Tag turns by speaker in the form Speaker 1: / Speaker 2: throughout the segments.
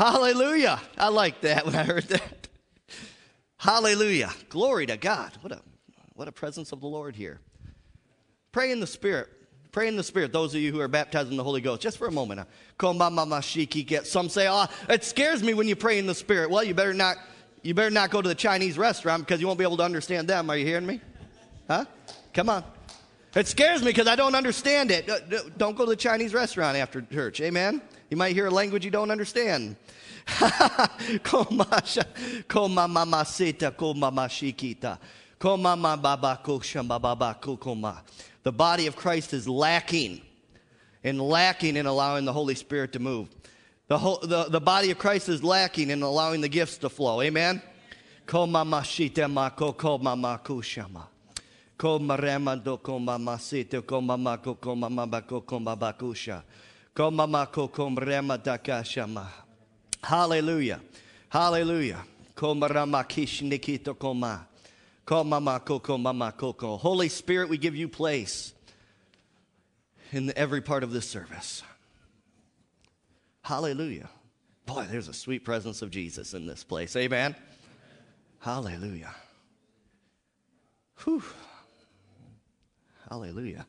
Speaker 1: Hallelujah. I like that when I heard that. Hallelujah. Glory to God. What a what a presence of the Lord here. Pray in the Spirit. Pray in the Spirit. Those of you who are baptized in the Holy Ghost, just for a moment. Some say, "Oh, it scares me when you pray in the Spirit." Well, you better not. You better not go to the Chinese restaurant because you won't be able to understand them. Are you hearing me? Huh? Come on. It scares me because I don't understand it. Don't go to the Chinese restaurant after church. Amen. You might hear a language you don't understand. the body of Christ is lacking and lacking in allowing the Holy Spirit to move. The, whole, the, the body of Christ is lacking in allowing the gifts to flow. Amen? Hallelujah. Hallelujah. Holy Spirit, we give you place in every part of this service. Hallelujah. Boy, there's a sweet presence of Jesus in this place. Amen. Hallelujah. Whew. Hallelujah.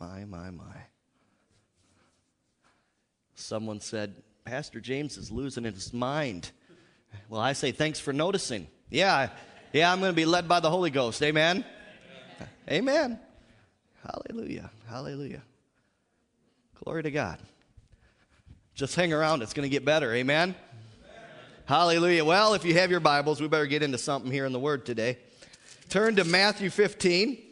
Speaker 1: My, my, my. Someone said, Pastor James is losing his mind. Well, I say thanks for noticing. Yeah, yeah, I'm going to be led by the Holy Ghost. Amen. Amen. Amen. Hallelujah. Hallelujah. Glory to God. Just hang around. It's going to get better. Amen? Amen. Hallelujah. Well, if you have your Bibles, we better get into something here in the Word today. Turn to Matthew 15.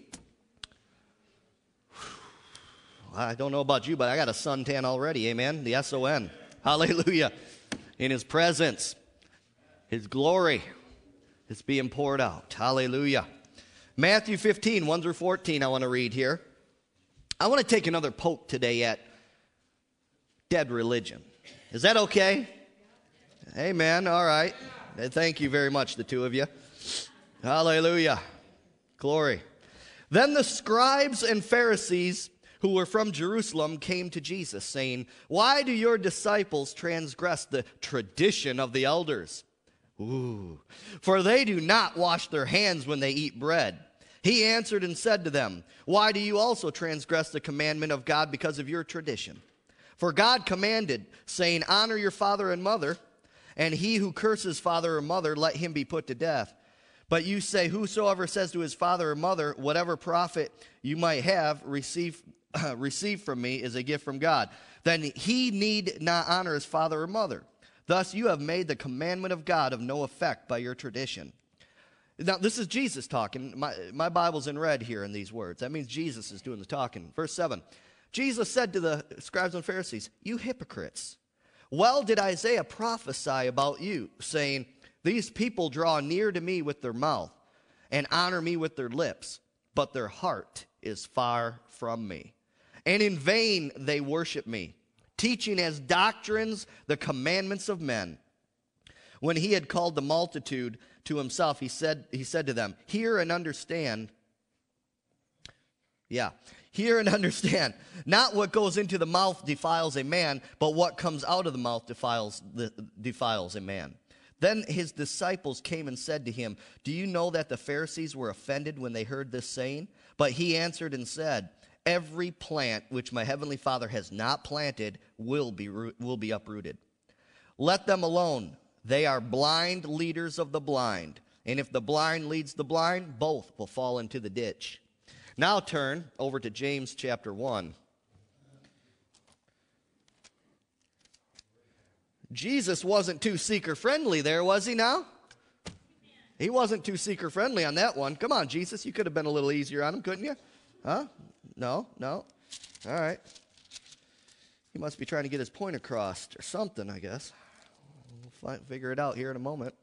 Speaker 1: I don't know about you, but I got a suntan already. Amen. The S O N. Hallelujah. In His presence, His glory is being poured out. Hallelujah. Matthew 15, 1 through 14, I want to read here. I want to take another poke today at dead religion. Is that okay? Amen. All right. Thank you very much, the two of you. Hallelujah. Glory. Then the scribes and Pharisees who were from Jerusalem came to Jesus, saying, Why do your disciples transgress the tradition of the elders? Ooh, for they do not wash their hands when they eat bread. He answered and said to them, Why do you also transgress the commandment of God because of your tradition? For God commanded, saying, Honor your father and mother, and he who curses father or mother, let him be put to death. But you say, Whosoever says to his father or mother, Whatever profit you might have, receive received from me is a gift from God, then he need not honor his father or mother. Thus you have made the commandment of God of no effect by your tradition. Now, this is Jesus talking. My, my Bible's in red here in these words. That means Jesus is doing the talking. Verse 7 Jesus said to the scribes and Pharisees, You hypocrites, well did Isaiah prophesy about you, saying, These people draw near to me with their mouth and honor me with their lips, but their heart is far from me and in vain they worship me, teaching as doctrines the commandments of men. When he had called the multitude to himself, he said, he said to them, Hear and understand. Yeah, hear and understand. Not what goes into the mouth defiles a man, but what comes out of the mouth defiles, defiles a man. Then his disciples came and said to him, Do you know that the Pharisees were offended when they heard this saying? But he answered and said, Every plant which my heavenly Father has not planted will be, will be uprooted. Let them alone. They are blind leaders of the blind. And if the blind leads the blind, both will fall into the ditch. Now turn over to James chapter 1. Jesus wasn't too seeker friendly there, was he now? He wasn't too seeker friendly on that one. Come on, Jesus, you could have been a little easier on him, couldn't you? Huh? No, no. All right. He must be trying to get his point across or something, I guess. We'll figure it out here in a moment.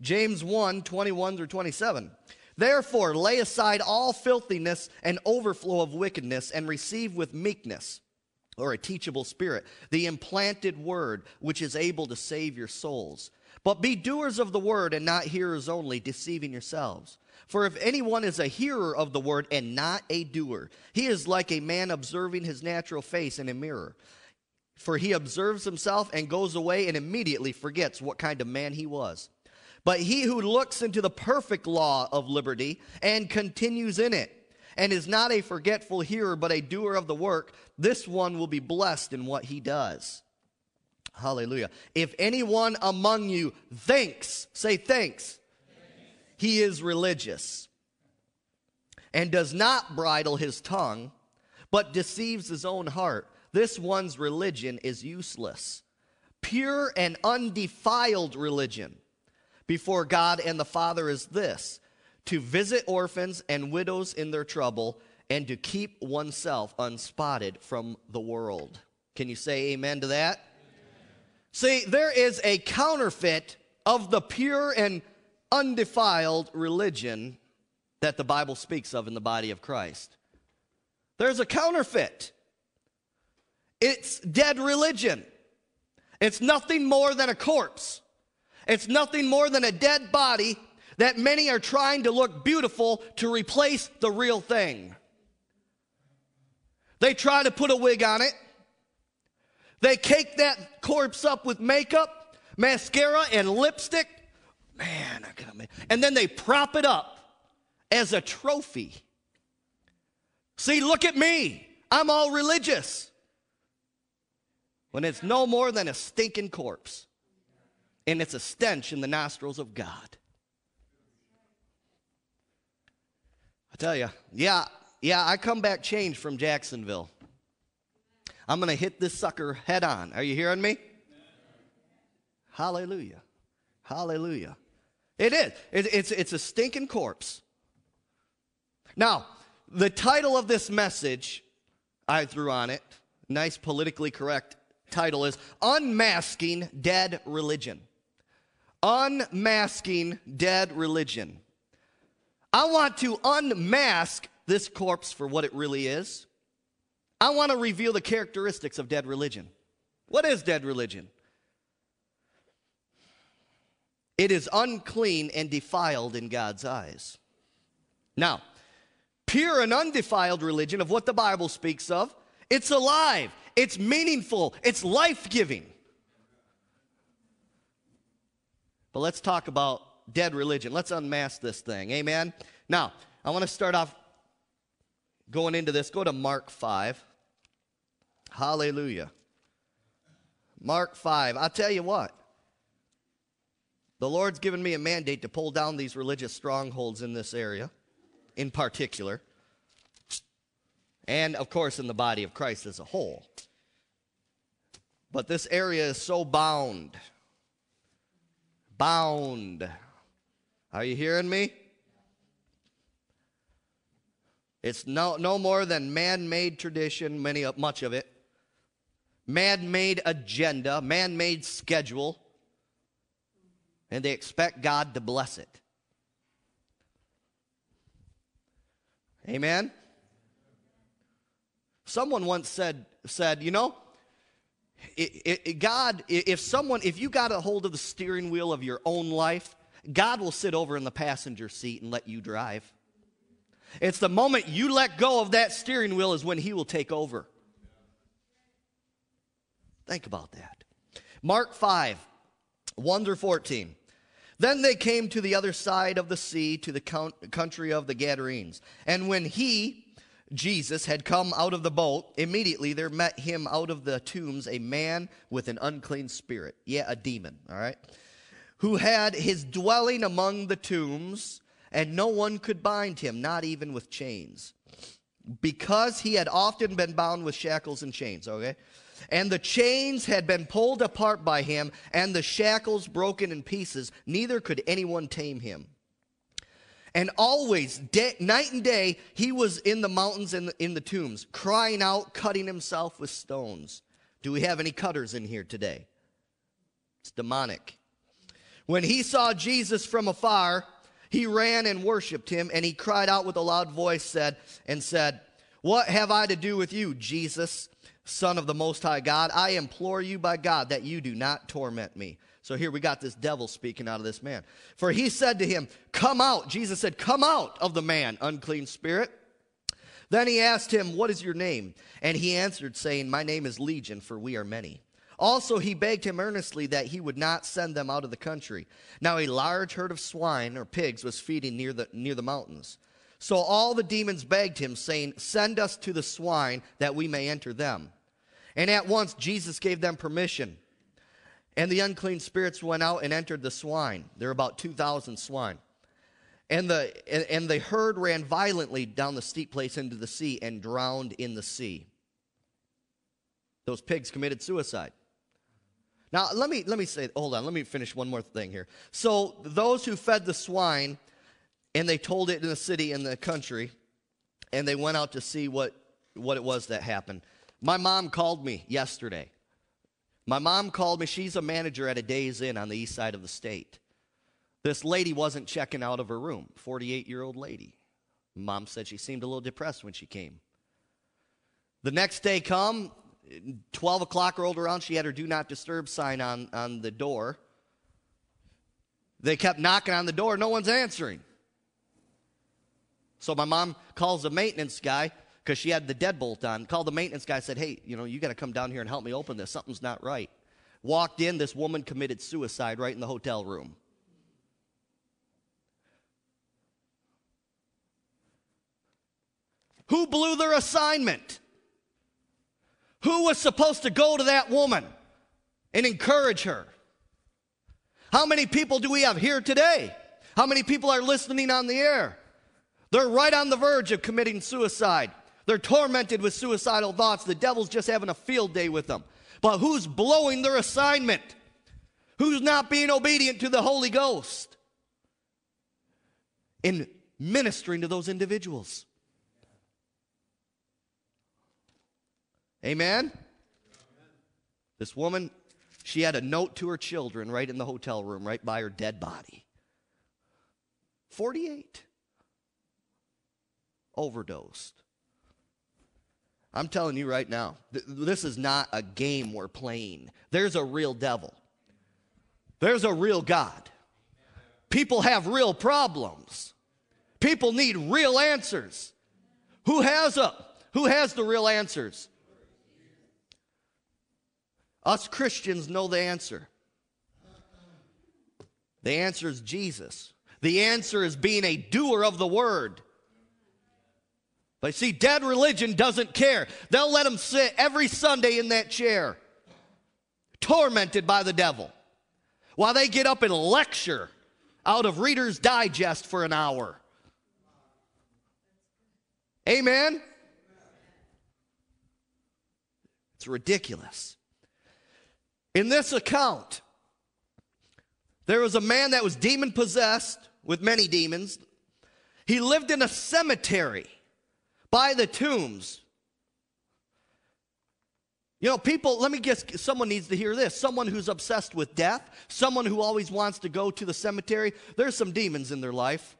Speaker 1: James 1 21 through 27. Therefore, lay aside all filthiness and overflow of wickedness and receive with meekness or a teachable spirit the implanted word which is able to save your souls. But be doers of the word and not hearers only, deceiving yourselves. For if anyone is a hearer of the word and not a doer, he is like a man observing his natural face in a mirror. for he observes himself and goes away and immediately forgets what kind of man he was. But he who looks into the perfect law of liberty and continues in it, and is not a forgetful hearer, but a doer of the work, this one will be blessed in what he does. Hallelujah. If anyone among you thinks, say thanks, he is religious and does not bridle his tongue, but deceives his own heart, this one's religion is useless. Pure and undefiled religion before God and the Father is this to visit orphans and widows in their trouble and to keep oneself unspotted from the world. Can you say amen to that? Amen. See, there is a counterfeit of the pure and undefiled religion that the Bible speaks of in the body of Christ. There's a counterfeit. It's dead religion. It's nothing more than a corpse. It's nothing more than a dead body that many are trying to look beautiful to replace the real thing. They try to put a wig on it. They cake that corpse up with makeup, mascara, and lipstick. Man, I make. And then they prop it up as a trophy. See, look at me. I'm all religious when it's no more than a stinking corpse and it's a stench in the nostrils of God. Tell you, yeah, yeah, I come back changed from Jacksonville. I'm going to hit this sucker head on. Are you hearing me? Hallelujah. Hallelujah. It is. It, it's, it's a stinking corpse. Now, the title of this message I threw on it, nice politically correct title is Unmasking Dead Religion. Unmasking Dead Religion. I want to unmask this corpse for what it really is. I want to reveal the characteristics of dead religion. What is dead religion? It is unclean and defiled in God's eyes. Now, pure and undefiled religion of what the Bible speaks of, it's alive, it's meaningful, it's life giving. But let's talk about dead religion. Let's unmask this thing. Amen. Now, I want to start off going into this. Go to Mark 5. Hallelujah. Mark 5. I'll tell you what. The Lord's given me a mandate to pull down these religious strongholds in this area, in particular and of course in the body of Christ as a whole. But this area is so bound. Bound. Are you hearing me? It's no, no more than man made tradition, many, much of it, man made agenda, man made schedule, and they expect God to bless it. Amen? Someone once said, said you know, it, it, God, if someone, if you got a hold of the steering wheel of your own life, God will sit over in the passenger seat and let you drive. It's the moment you let go of that steering wheel is when He will take over. Think about that. Mark 5, 1 through 14. Then they came to the other side of the sea, to the country of the Gadarenes. And when he, Jesus had come out of the boat, immediately there met him out of the tombs a man with an unclean spirit. Yeah, a demon, all right? Who had his dwelling among the tombs, and no one could bind him, not even with chains, because he had often been bound with shackles and chains, okay? And the chains had been pulled apart by him, and the shackles broken in pieces. Neither could anyone tame him. And always, day, night and day, he was in the mountains and in the tombs, crying out, cutting himself with stones. Do we have any cutters in here today? It's demonic. When he saw Jesus from afar, he ran and worshiped him, and he cried out with a loud voice, said, and said, What have I to do with you, Jesus, Son of the Most High God? I implore you by God that you do not torment me. So here we got this devil speaking out of this man. For he said to him, Come out. Jesus said, Come out of the man, unclean spirit. Then he asked him, What is your name? And he answered, saying, My name is Legion, for we are many. Also, he begged him earnestly that he would not send them out of the country. Now, a large herd of swine or pigs was feeding near the, near the mountains. So all the demons begged him, saying, Send us to the swine that we may enter them. And at once Jesus gave them permission. And the unclean spirits went out and entered the swine. There were about 2,000 swine. And the, and, and the herd ran violently down the steep place into the sea and drowned in the sea. Those pigs committed suicide. Now, let me, let me say, hold on, let me finish one more thing here. So, those who fed the swine, and they told it in the city and the country, and they went out to see what, what it was that happened. My mom called me yesterday. My mom called me. She's a manager at a Days Inn on the east side of the state. This lady wasn't checking out of her room, 48 year old lady. Mom said she seemed a little depressed when she came. The next day come, 12 o'clock rolled around, she had her do not disturb sign on, on the door. They kept knocking on the door, no one's answering. So my mom calls the maintenance guy because she had the deadbolt on. Called the maintenance guy, said, Hey, you know, you got to come down here and help me open this. Something's not right. Walked in, this woman committed suicide right in the hotel room. Who blew their assignment? Who was supposed to go to that woman and encourage her? How many people do we have here today? How many people are listening on the air? They're right on the verge of committing suicide. They're tormented with suicidal thoughts. The devil's just having a field day with them. But who's blowing their assignment? Who's not being obedient to the Holy Ghost in ministering to those individuals? Amen? This woman, she had a note to her children right in the hotel room, right by her dead body. 48. Overdosed. I'm telling you right now, th- this is not a game we're playing. There's a real devil, there's a real God. People have real problems. People need real answers. Who has a who has the real answers? Us Christians know the answer. The answer is Jesus. The answer is being a doer of the word. But see, dead religion doesn't care. They'll let them sit every Sunday in that chair, tormented by the devil, while they get up and lecture out of Reader's Digest for an hour. Amen? It's ridiculous. In this account, there was a man that was demon possessed with many demons. He lived in a cemetery by the tombs. You know, people, let me guess, someone needs to hear this. Someone who's obsessed with death, someone who always wants to go to the cemetery, there's some demons in their life.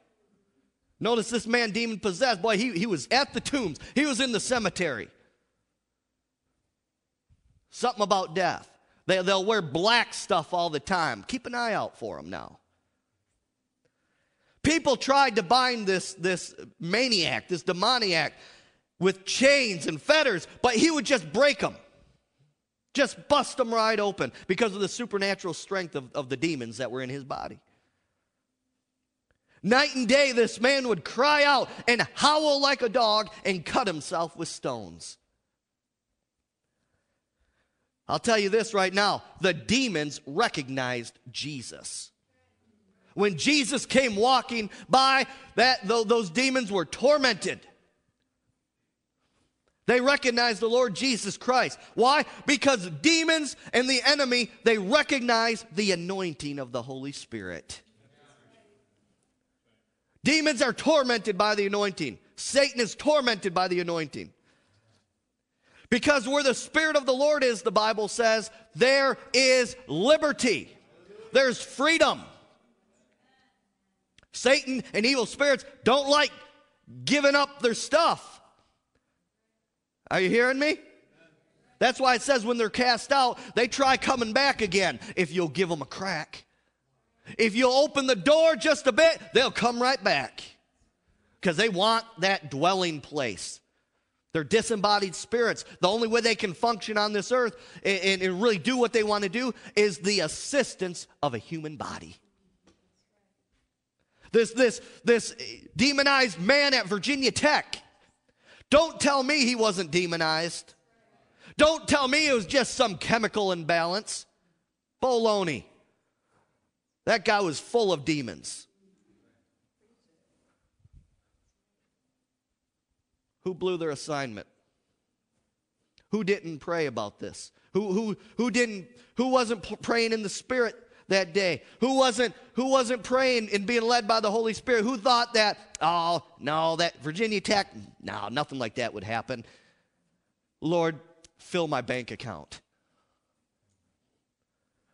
Speaker 1: Notice this man, demon possessed, boy, he, he was at the tombs, he was in the cemetery. Something about death. They, they'll wear black stuff all the time. Keep an eye out for them now. People tried to bind this, this maniac, this demoniac, with chains and fetters, but he would just break them. Just bust them right open because of the supernatural strength of, of the demons that were in his body. Night and day, this man would cry out and howl like a dog and cut himself with stones. I'll tell you this right now the demons recognized Jesus. When Jesus came walking by, that those demons were tormented. They recognized the Lord Jesus Christ. Why? Because demons and the enemy, they recognize the anointing of the Holy Spirit. Demons are tormented by the anointing. Satan is tormented by the anointing. Because where the Spirit of the Lord is, the Bible says, there is liberty, there's freedom. Satan and evil spirits don't like giving up their stuff. Are you hearing me? That's why it says when they're cast out, they try coming back again if you'll give them a crack. If you'll open the door just a bit, they'll come right back because they want that dwelling place. They're disembodied spirits. The only way they can function on this earth and, and, really do what they want to do is the assistance of a human body. This, this, this demonized man at Virginia Tech. Don't tell me he wasn't demonized. Don't tell me it was just some chemical imbalance. Baloney. That guy was full of demons. Who blew their assignment? Who didn't pray about this? Who, who, who didn't, who wasn't praying in the Spirit that day? Who wasn't, who wasn't praying and being led by the Holy Spirit? Who thought that, oh, no, that Virginia Tech, no, nothing like that would happen. Lord, fill my bank account.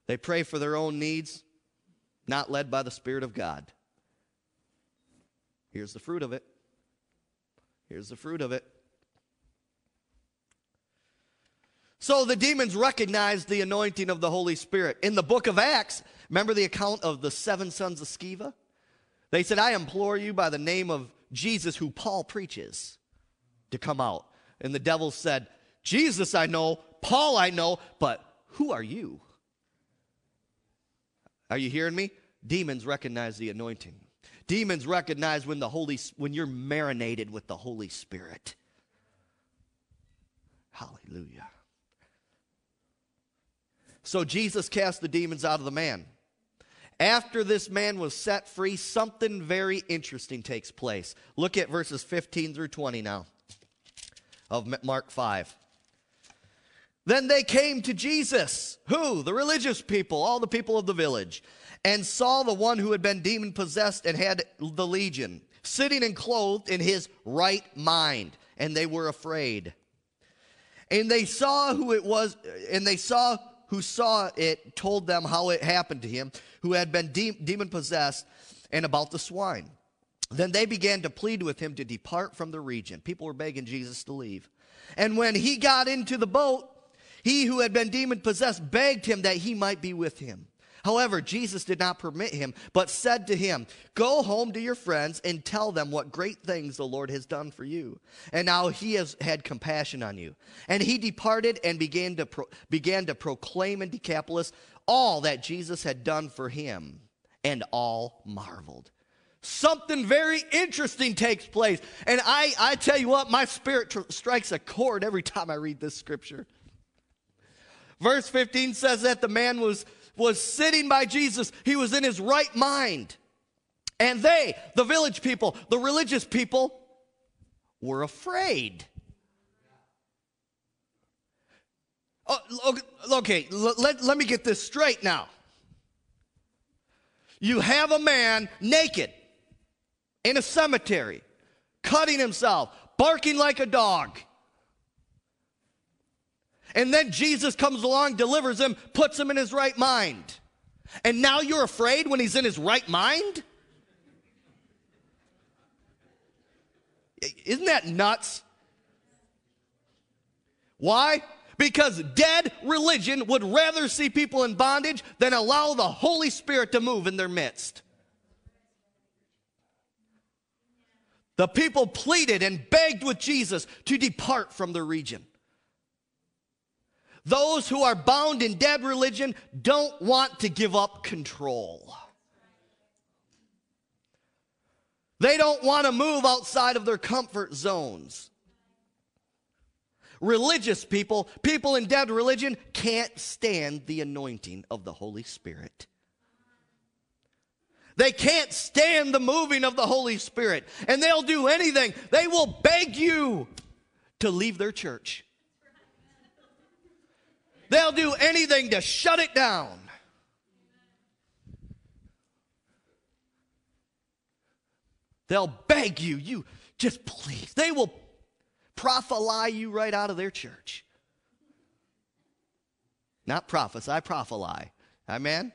Speaker 1: They pray for their own needs, not led by the Spirit of God. Here's the fruit of it. Here's the fruit of it. So the demons recognized the anointing of the Holy Spirit. In the book of Acts, remember the account of the seven sons of Sceva? They said, I implore you by the name of Jesus, who Paul preaches, to come out. And the devil said, Jesus I know, Paul I know, but who are you? Are you hearing me? Demons recognize the anointing. Demons recognize when the Holy when you're marinated with the Holy Spirit. Hallelujah. So Jesus cast the demons out of the man. After this man was set free, something very interesting takes place. Look at verses 15 through 20 now of Mark 5. Then they came to Jesus. Who? The religious people, all the people of the village and saw the one who had been demon possessed and had the legion, sitting and clothed in his right mind, and they were afraid. And they saw who it was, and they saw who saw it told them how it happened to him, who had been de- demon possessed, and about the swine. Then they began to plead with him to depart from the region. People were begging Jesus to leave. And when he got into the boat, he who had been demon possessed begged him that he might be with him. However, Jesus did not permit him, but said to him, Go home to your friends and tell them what great things the Lord has done for you. And now he has had compassion on you. And he departed and began to, pro- began to proclaim in Decapolis all that Jesus had done for him. And all marveled. Something very interesting takes place. And I, I tell you what, my spirit tr- strikes a chord every time I read this scripture. Verse 15 says that the man was was sitting by Jesus. He was in his right mind. And they, the village people, the religious people, were afraid. Oh, okay, let, let me get this straight now. You have a man naked in a cemetery, cutting himself, barking like a dog. And then Jesus comes along, delivers him, puts him in his right mind. And now you're afraid when he's in his right mind? Isn't that nuts? Why? Because dead religion would rather see people in bondage than allow the Holy Spirit to move in their midst. The people pleaded and begged with Jesus to depart from the region. Those who are bound in dead religion don't want to give up control. They don't want to move outside of their comfort zones. Religious people, people in dead religion, can't stand the anointing of the Holy Spirit. They can't stand the moving of the Holy Spirit, and they'll do anything. They will beg you to leave their church. They'll do anything to shut it down. They'll beg you, you just please. They will prophesy you right out of their church. Not prophesy, prophesy. Amen?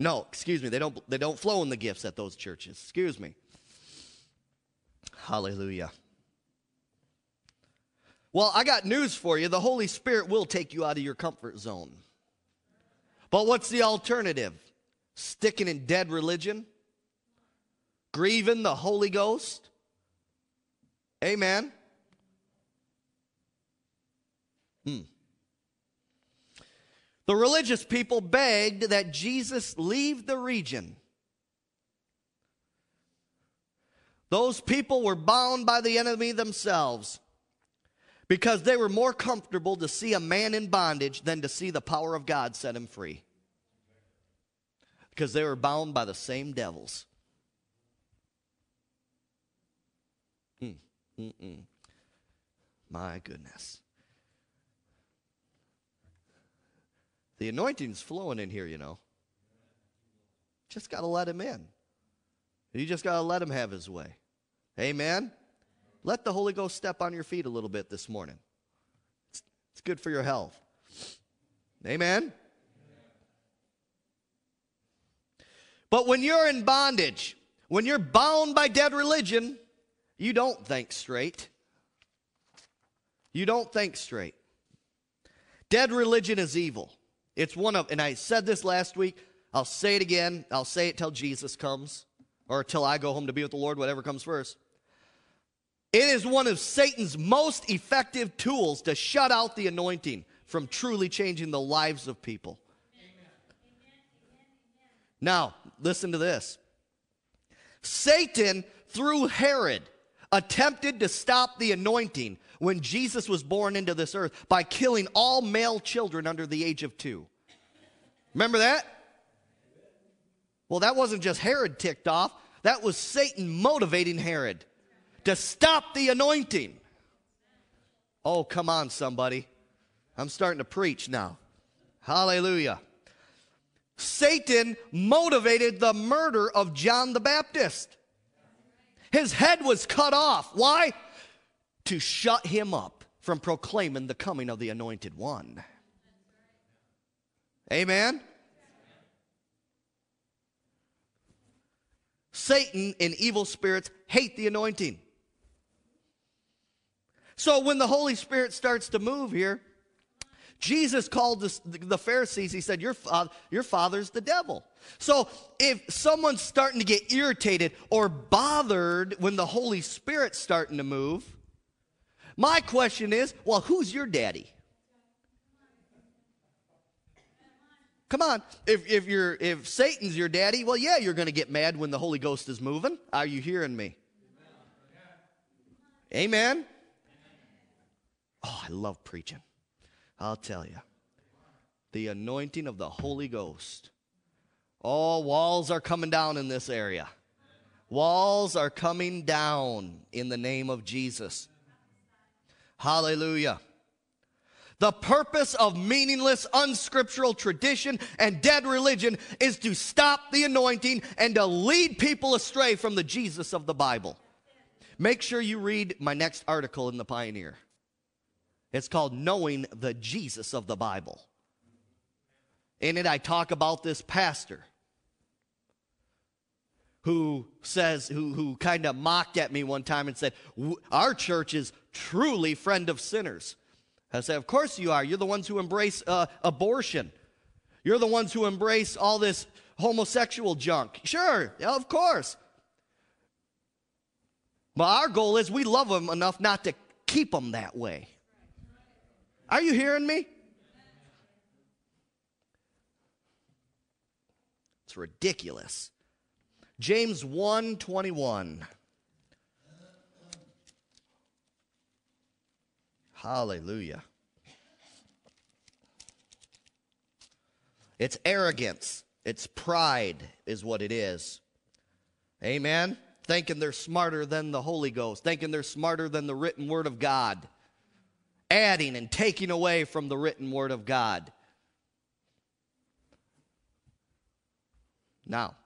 Speaker 1: No, excuse me, they don't, they don't flow in the gifts at those churches. Excuse me. Hallelujah. Well, I got news for you. The Holy Spirit will take you out of your comfort zone. But what's the alternative? Sticking in dead religion? Grieving the Holy Ghost? Amen. Hmm. The religious people begged that Jesus leave the region. Those people were bound by the enemy themselves because they were more comfortable to see a man in bondage than to see the power of God set him free. Because they were bound by the same devils. Mm, mm, My goodness. The anointing's flowing in here, you know. Just got to let him in. You just got to let him have his way. Amen. Let the Holy Ghost step on your feet a little bit this morning. It's, it's good for your health. Amen. But when you're in bondage, when you're bound by dead religion, you don't think straight. You don't think straight. Dead religion is evil. It's one of, and I said this last week, I'll say it again, I'll say it till Jesus comes, or till I go home to be with the Lord, whatever comes first. It is one of Satan's most effective tools to shut out the anointing from truly changing the lives of people. Now, listen to this. Satan, through Herod, attempted to stop the anointing when Jesus was born into this earth by killing all male children under the age of two. Remember that? Well, that wasn't just Herod ticked off, that was Satan motivating Herod to stop the anointing. Oh, come on, somebody. I'm starting to preach now. Hallelujah. Satan motivated the murder of John the Baptist. His head was cut off. Why? to shut him up from proclaiming the coming of the anointed one. Amen? Satan and evil spirits hate the anointing. So when the Holy Spirit starts to move here, Jesus called the Pharisees, he said, your, father, your father's the devil. So if someone's starting to get irritated or bothered when the Holy Spirit's starting to move, my question is well, who's your daddy? Come on. If, if, you're, if Satan's your daddy, well, yeah, you're going to get mad when the Holy Ghost is moving. Are you hearing me? Amen. Oh, I love preaching. I'll tell you. The anointing of the Holy Ghost. All oh, walls are coming down in this area. Walls are coming down in the name of Jesus. Hallelujah. The purpose of meaningless, unscriptural tradition and dead religion is to stop the anointing and to lead people astray from the Jesus of the Bible. Make sure you read my next article in the Pioneer. It's called Knowing the Jesus of the Bible. In it, I talk about this pastor who says, who, who kind of mocked at me one time and said, Our church is truly friend of sinners. I said, Of course you are. You're the ones who embrace uh, abortion. You're the ones who embrace all this homosexual junk. Sure, of course. But our goal is we love them enough not to keep them that way. Are you hearing me? It's ridiculous. James 1 21. Hallelujah. It's arrogance, it's pride, is what it is. Amen? Thinking they're smarter than the Holy Ghost, thinking they're smarter than the written Word of God, adding and taking away from the written Word of God. Now,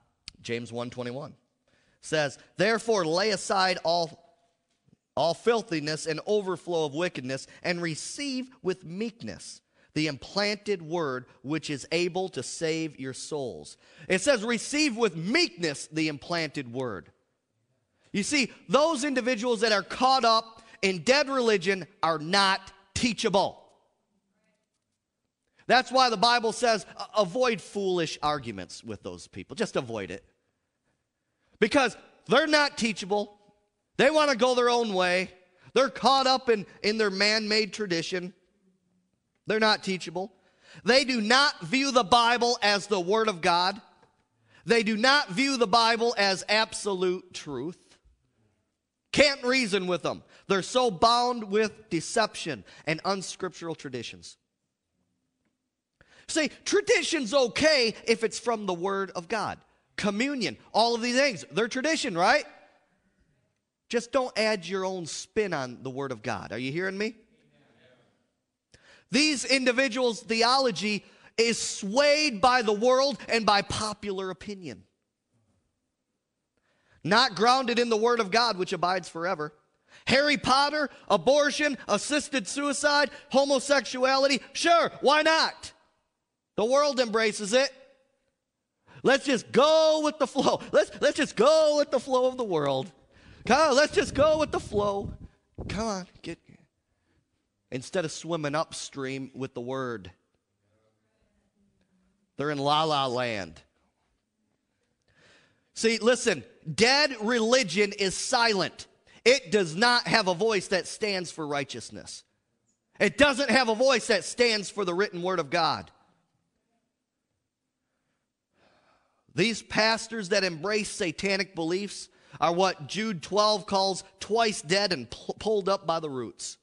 Speaker 1: James 1:21 says, "Therefore lay aside all all filthiness and overflow of wickedness, and receive with meekness the implanted word which is able to save your souls. It says, receive with meekness the implanted word. You see, those individuals that are caught up in dead religion are not teachable. That's why the Bible says avoid foolish arguments with those people. Just avoid it. Because they're not teachable. They want to go their own way. They're caught up in, in their man made tradition. They're not teachable. They do not view the Bible as the Word of God. They do not view the Bible as absolute truth. Can't reason with them. They're so bound with deception and unscriptural traditions. See, tradition's okay if it's from the Word of God. Communion, all of these things, they're tradition, right? Just don't add your own spin on the Word of God. Are you hearing me? These individuals' theology is swayed by the world and by popular opinion. Not grounded in the Word of God, which abides forever. Harry Potter, abortion, assisted suicide, homosexuality, sure, why not? The world embraces it. Let's just go with the flow. Let's, let's just go with the flow of the world. Come on, let's just go with the flow. Come on, get instead of swimming upstream with the word. They're in la la land. See, listen, dead religion is silent. It does not have a voice that stands for righteousness. It doesn't have a voice that stands for the written word of God. These pastors that embrace satanic beliefs are what Jude 12 calls twice dead and pulled up by the roots.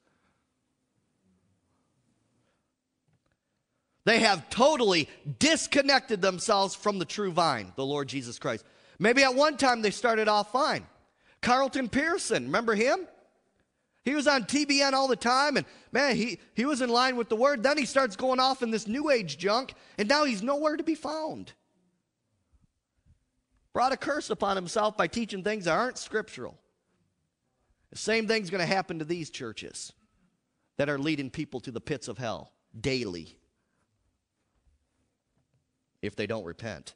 Speaker 1: They have totally disconnected themselves from the true vine, the Lord Jesus Christ. Maybe at one time they started off fine. Carlton Pearson, remember him? He was on TBN all the time, and man, he, he was in line with the word. Then he starts going off in this new age junk, and now he's nowhere to be found. Brought a curse upon himself by teaching things that aren't scriptural. The same thing's going to happen to these churches that are leading people to the pits of hell daily if they don't repent.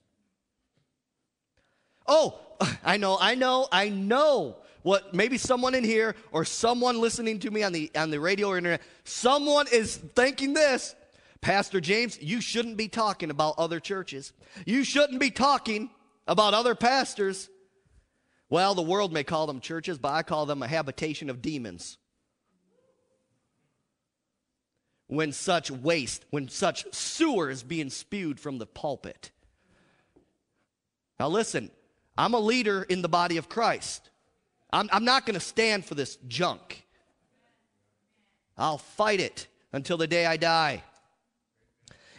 Speaker 1: Oh, I know, I know, I know what maybe someone in here or someone listening to me on the on the radio or internet, someone is thinking this. Pastor James, you shouldn't be talking about other churches. You shouldn't be talking about other pastors. Well, the world may call them churches, but I call them a habitation of demons. when such waste, when such sewer is being spewed from the pulpit. Now, listen, I'm a leader in the body of Christ. I'm, I'm not going to stand for this junk. I'll fight it until the day I die.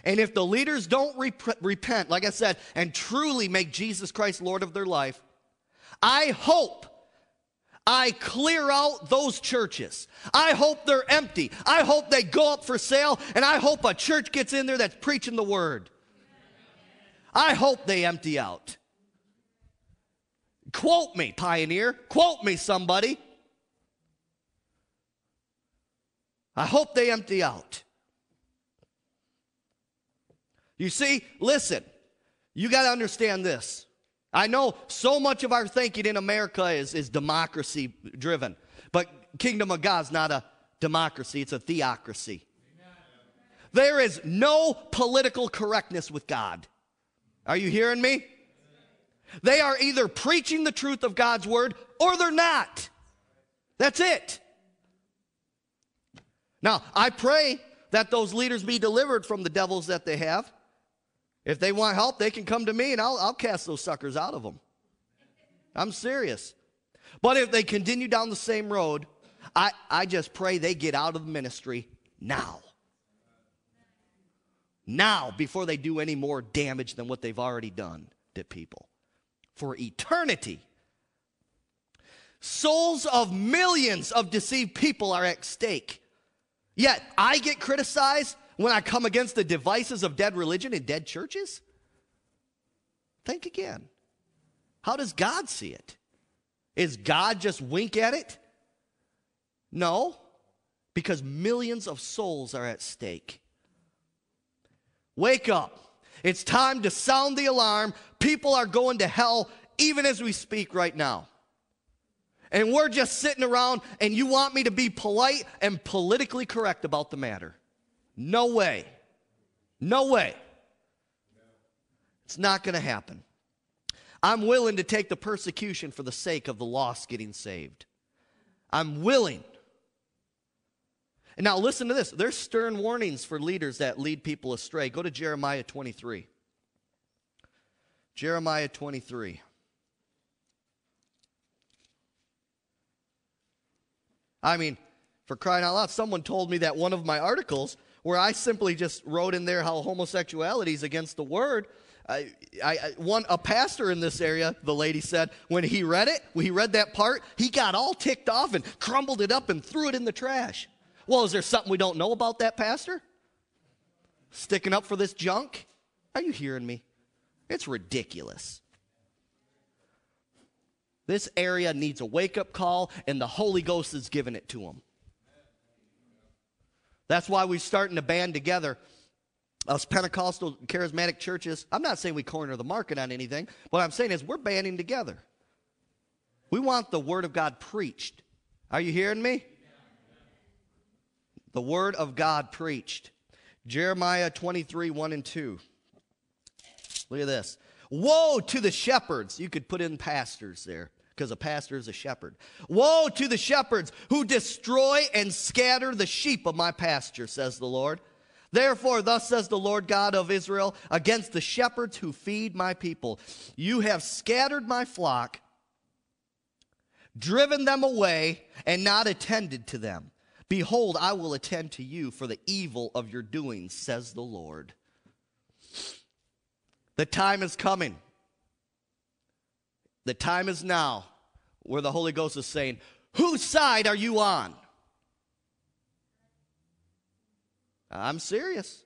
Speaker 1: And if the leaders don't rep- repent, like I said, and truly make Jesus Christ Lord of their life, I hope I clear out those churches. I hope they're empty. I hope they go up for sale, and I hope a church gets in there that's preaching the word. I hope they empty out. Quote me, pioneer. Quote me, somebody. I hope they empty out. You see, listen, you got to understand this. I know so much of our thinking in America is, is democracy driven, but kingdom of God's not a democracy, it's a theocracy. There is no political correctness with God. Are you hearing me? They are either preaching the truth of God's word or they're not. That's it. Now, I pray that those leaders be delivered from the devils that they have. If they want help, they can come to me and I'll, I'll cast those suckers out of them. I'm serious. But if they continue down the same road, I, I just pray they get out of the ministry now. Now, before they do any more damage than what they've already done to people. For eternity. Souls of millions of deceived people are at stake. Yet I get criticized when I come against the devices of dead religion and dead churches? Think again. How does God see it? Is God just wink at it? No, because millions of souls are at stake. Wake up. It's time to sound the alarm. People are going to hell even as we speak right now. And we're just sitting around, and you want me to be polite and politically correct about the matter. No way. No way. It's not going to happen. I'm willing to take the persecution for the sake of the lost getting saved. I'm willing Now, listen to this. There's stern warnings for leaders that lead people astray. Go to Jeremiah 23. Jeremiah 23. I mean, for crying out loud, someone told me that one of my articles, where I simply just wrote in there how homosexuality is against the word, I, I, one a pastor in this area, the lady said, when he read it, when he read that part, he got all ticked off and crumbled it up and threw it in the trash. Well, is there something we don't know about that pastor? Sticking up for this junk? Are you hearing me? It's ridiculous. This area needs a wake up call, and the Holy Ghost is giving it to them. That's why we're starting to band together. Us Pentecostal charismatic churches, I'm not saying we corner the market on anything. What I'm saying is we're banding together. We want the Word of God preached. Are you hearing me? The Word of God preached. Jeremiah 23, 1 and 2. Look at this. Woe to the shepherds. You could put in pastors there because a pastor is a shepherd. Woe to the shepherds who destroy and scatter the sheep of my pasture, says the Lord. Therefore, thus says the Lord God of Israel against the shepherds who feed my people You have scattered my flock, driven them away, and not attended to them. Behold, I will attend to you for the evil of your doings, says the Lord. The time is coming. The time is now where the Holy Ghost is saying, Whose side are you on? I'm serious.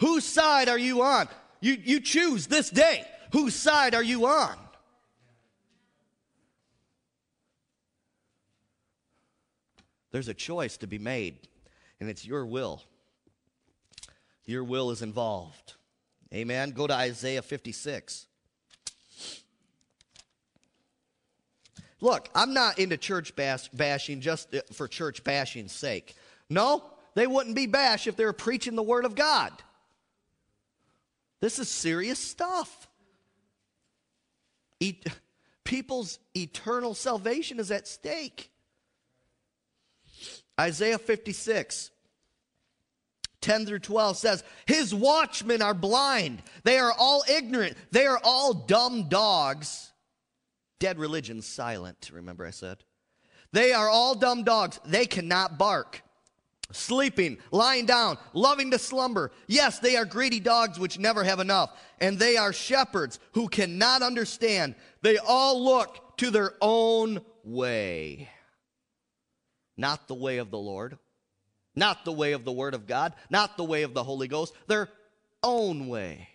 Speaker 1: Whose side are you on? You, you choose this day. Whose side are you on? There's a choice to be made, and it's your will. Your will is involved. Amen. Go to Isaiah 56. Look, I'm not into church bash, bashing just uh, for church bashing's sake. No, they wouldn't be bashed if they were preaching the Word of God. This is serious stuff. E- people's eternal salvation is at stake. Isaiah 56. 10 through 12 says, His watchmen are blind. They are all ignorant. They are all dumb dogs. Dead religion silent, remember I said? They are all dumb dogs. They cannot bark. Sleeping, lying down, loving to slumber. Yes, they are greedy dogs which never have enough. And they are shepherds who cannot understand. They all look to their own way, not the way of the Lord not the way of the Word of God, not the way of the Holy Ghost, their own way.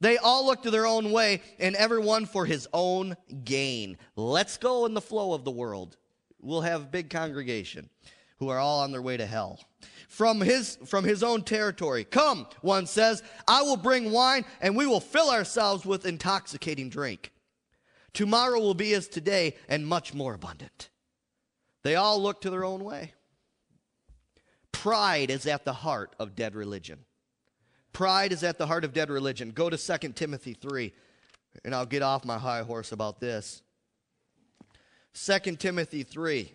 Speaker 1: They all look to their own way, and everyone for his own gain. Let's go in the flow of the world. We'll have big congregation who are all on their way to hell. From his, from his own territory. Come, one says, I will bring wine, and we will fill ourselves with intoxicating drink. Tomorrow will be as today, and much more abundant. They all look to their own way. Pride is at the heart of dead religion. Pride is at the heart of dead religion. Go to 2 Timothy 3, and I'll get off my high horse about this. 2 Timothy 3.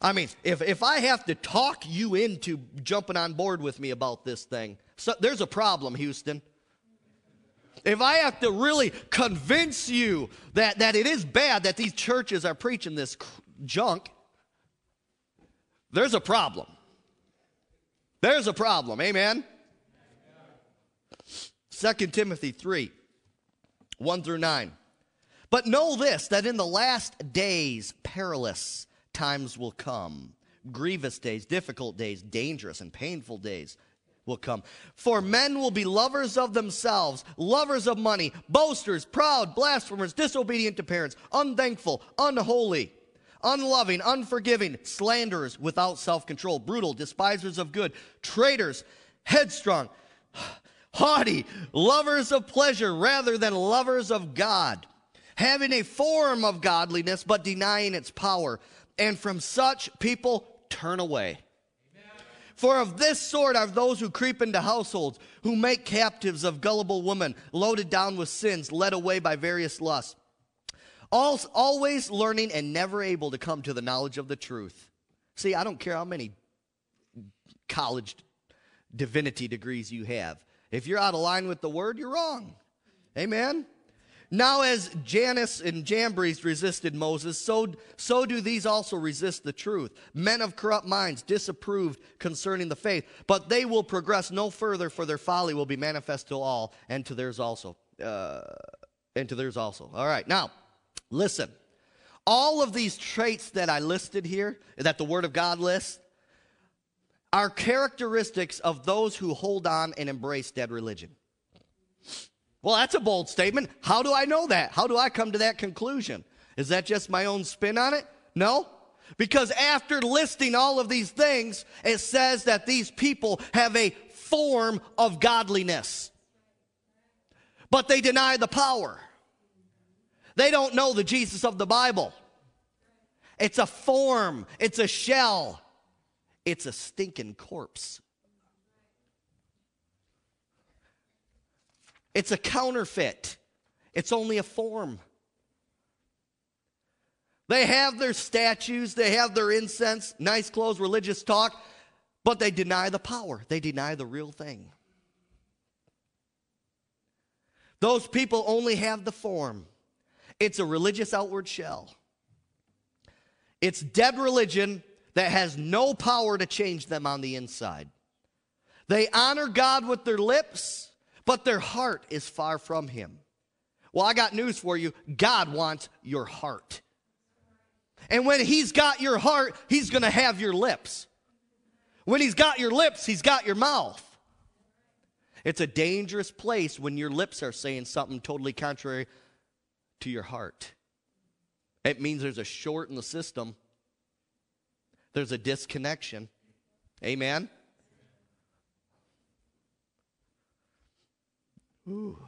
Speaker 1: I mean, if, if I have to talk you into jumping on board with me about this thing, so there's a problem, Houston. If I have to really convince you that, that it is bad that these churches are preaching this junk, there's a problem. There's a problem. Amen. 2 Timothy 3 1 through 9. But know this that in the last days, perilous times will come. Grievous days, difficult days, dangerous and painful days will come. For men will be lovers of themselves, lovers of money, boasters, proud, blasphemers, disobedient to parents, unthankful, unholy unloving, unforgiving, slanderers, without self control, brutal, despisers of good, traitors, headstrong, haughty, lovers of pleasure rather than lovers of God, having a form of godliness but denying its power. And from such people turn away. For of this sort are those who creep into households, who make captives of gullible women, loaded down with sins, led away by various lusts always learning and never able to come to the knowledge of the truth. See, I don't care how many college divinity degrees you have. If you're out of line with the word, you're wrong. Amen? Now, as Jannes and Jambres resisted Moses, so, so do these also resist the truth. Men of corrupt minds, disapproved concerning the faith, but they will progress no further, for their folly will be manifest to all, and to theirs also. Uh, and to theirs also. All right, now, listen. All of these traits that I listed here, that the Word of God lists, are characteristics of those who hold on and embrace dead religion. Well, that's a bold statement. How do I know that? How do I come to that conclusion? Is that just my own spin on it? No. Because after listing all of these things, it says that these people have a form of godliness. But they deny the power. They don't know the Jesus of the Bible. It's a form, it's a shell, it's a stinking corpse. It's a counterfeit. It's only a form. They have their statues, they have their incense, nice clothes, religious talk, but they deny the power. They deny the real thing. Those people only have the form. It's a religious outward shell. It's dead religion that has no power to change them on the inside. They honor God with their lips, but their heart is far from Him. Well, I got news for you God wants your heart. And when He's got your heart, He's going to have your lips. When He's got your lips, He's got your mouth. It's a dangerous place when your lips are saying something totally contrary to your heart. It means there's a short in the system, there's a disconnection. Amen? Ooh.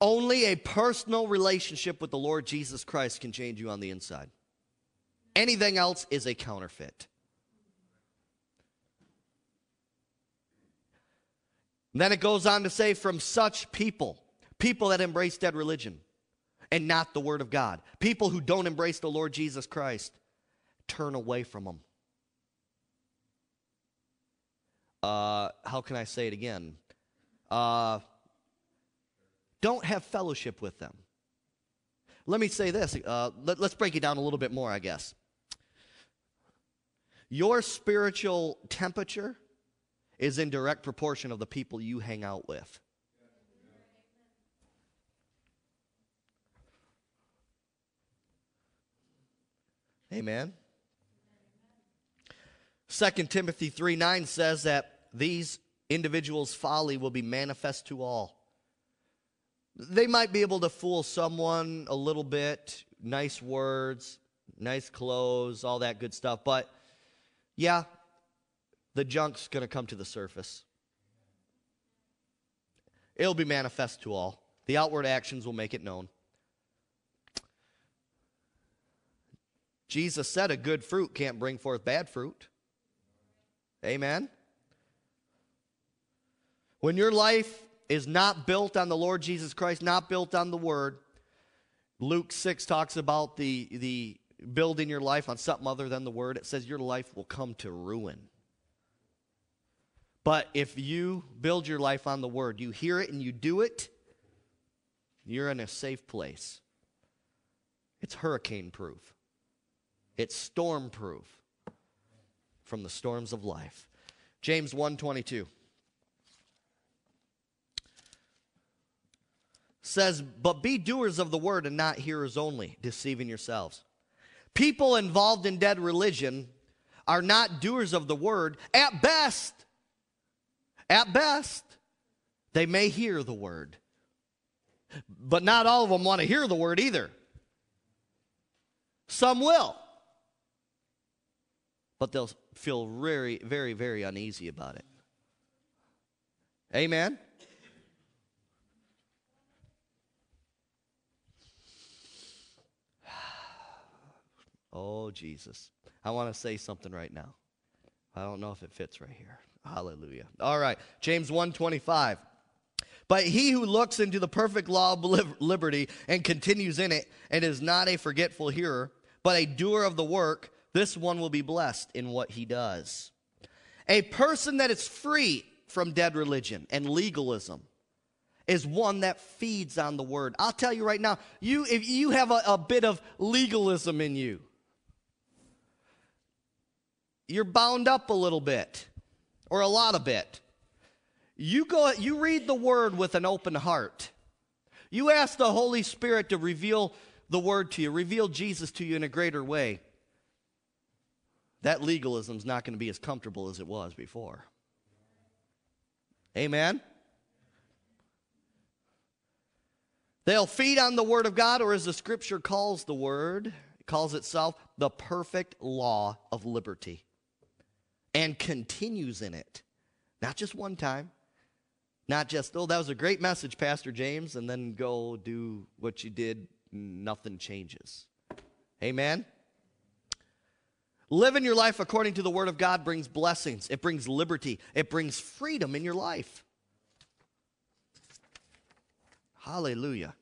Speaker 1: Only a personal relationship with the Lord Jesus Christ can change you on the inside. Anything else is a counterfeit. Then it goes on to say, from such people, people that embrace dead religion and not the Word of God, people who don't embrace the Lord Jesus Christ, turn away from them. Uh, how can I say it again? Uh, don't have fellowship with them. Let me say this. Uh, let, let's break it down a little bit more, I guess. Your spiritual temperature is in direct proportion of the people you hang out with. Amen. 2 Timothy 3 9 says that these individuals' folly will be manifest to all. They might be able to fool someone a little bit, nice words, nice clothes, all that good stuff, but yeah, the junk's going to come to the surface. It'll be manifest to all. The outward actions will make it known. Jesus said a good fruit can't bring forth bad fruit. Amen. When your life is not built on the Lord Jesus Christ, not built on the Word, Luke 6 talks about the, the building your life on something other than the Word. It says your life will come to ruin. But if you build your life on the Word, you hear it and you do it, you're in a safe place. It's hurricane proof, it's storm proof from the storms of life. James 122. says, But be doers of the word and not hearers only, deceiving yourselves. People involved in dead religion are not doers of the word. At best, at best, they may hear the word. But not all of them want to hear the word either. Some will. But they'll feel very, very, very uneasy about it. Amen? Oh, Jesus. I want to say something right now. I don't know if it fits right here. Hallelujah. All right. James 125. But he who looks into the perfect law of liberty and continues in it and is not a forgetful hearer, but a doer of the work, this one will be blessed in what he does. A person that is free from dead religion and legalism is one that feeds on the word. I'll tell you right now, you if you have a, a bit of legalism in you, you're bound up a little bit or a lot of it. You go you read the word with an open heart. You ask the Holy Spirit to reveal the word to you, reveal Jesus to you in a greater way. That legalism is not going to be as comfortable as it was before. Amen. They'll feed on the Word of God, or as the Scripture calls the Word, calls itself the perfect law of liberty, and continues in it. Not just one time, not just, oh, that was a great message, Pastor James, and then go do what you did, nothing changes. Amen? Living your life according to the Word of God brings blessings, it brings liberty, it brings freedom in your life. Hallelujah.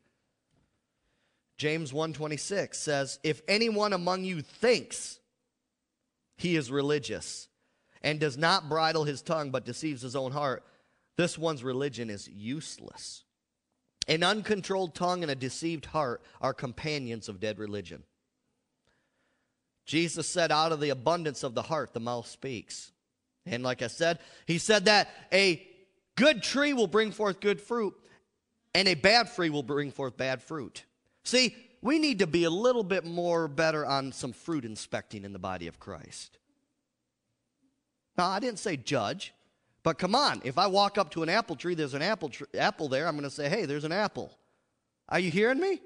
Speaker 1: James 1:26 says, "If anyone among you thinks he is religious and does not bridle his tongue but deceives his own heart, this one's religion is useless." An uncontrolled tongue and a deceived heart are companions of dead religion. Jesus said, Out of the abundance of the heart, the mouth speaks. And like I said, he said that a good tree will bring forth good fruit, and a bad tree will bring forth bad fruit. See, we need to be a little bit more better on some fruit inspecting in the body of Christ. Now, I didn't say judge, but come on, if I walk up to an apple tree, there's an apple, tr- apple there, I'm going to say, hey, there's an apple. Are you hearing me?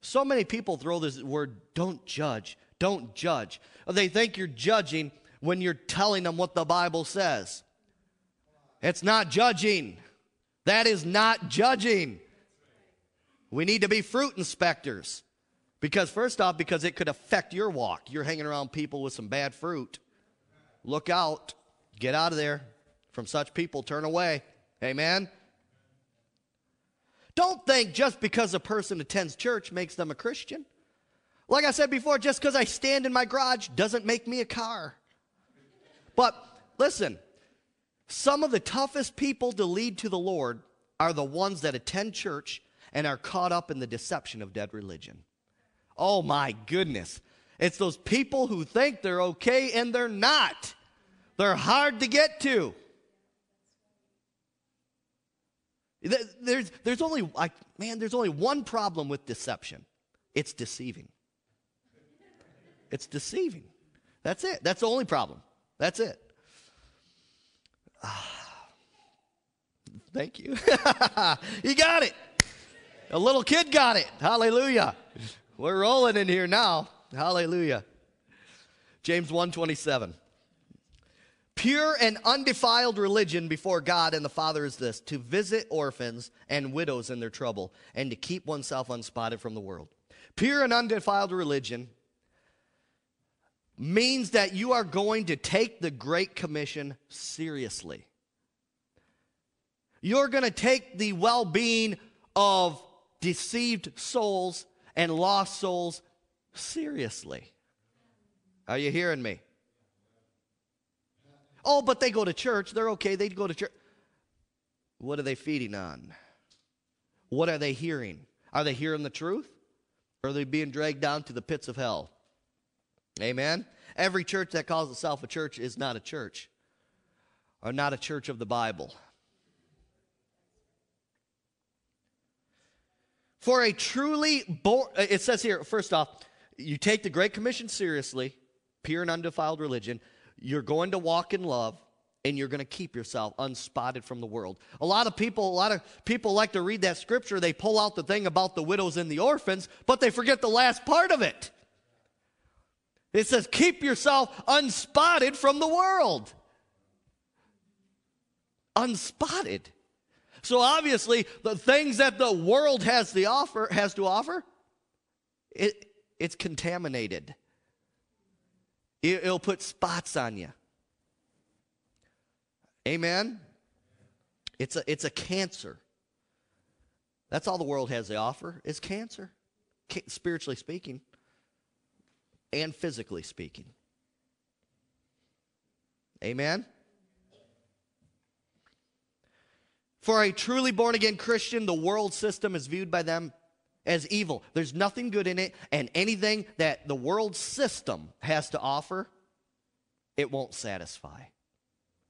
Speaker 1: So many people throw this word, don't judge, don't judge. They think you're judging when you're telling them what the Bible says. It's not judging. That is not judging. We need to be fruit inspectors. Because, first off, because it could affect your walk. You're hanging around people with some bad fruit. Look out. Get out of there. From such people, turn away. Amen. Don't think just because a person attends church makes them a Christian. Like I said before, just because I stand in my garage doesn't make me a car. But listen, some of the toughest people to lead to the Lord are the ones that attend church and are caught up in the deception of dead religion. Oh my goodness. It's those people who think they're okay and they're not. They're hard to get to. There's, there's only, like, man, there's only one problem with deception it's deceiving. It's deceiving. That's it. That's the only problem. That's it. thank you. you got it. A little kid got it. Hallelujah. We're rolling in here now. Hallelujah. James 127. Pure and undefiled religion before God and the Father is this to visit orphans and widows in their trouble and to keep oneself unspotted from the world. Pure and undefiled religion means that you are going to take the Great Commission seriously. You're going to take the well being of deceived souls and lost souls seriously. Are you hearing me? Oh, but they go to church. They're okay. They go to church. What are they feeding on? What are they hearing? Are they hearing the truth? Or are they being dragged down to the pits of hell? Amen? Every church that calls itself a church is not a church, or not a church of the Bible. For a truly born, it says here, first off, you take the Great Commission seriously, pure and undefiled religion. You're going to walk in love and you're going to keep yourself unspotted from the world. A lot of people, a lot of people like to read that scripture. They pull out the thing about the widows and the orphans, but they forget the last part of it. It says, keep yourself unspotted from the world. Unspotted. So obviously, the things that the world has to offer has to offer, it, it's contaminated. It, it'll put spots on you. Amen. It's a it's a cancer. That's all the world has to offer is cancer, spiritually speaking. and physically speaking. Amen? For a truly born again Christian, the world system is viewed by them as evil. There's nothing good in it, and anything that the world system has to offer, it won't satisfy.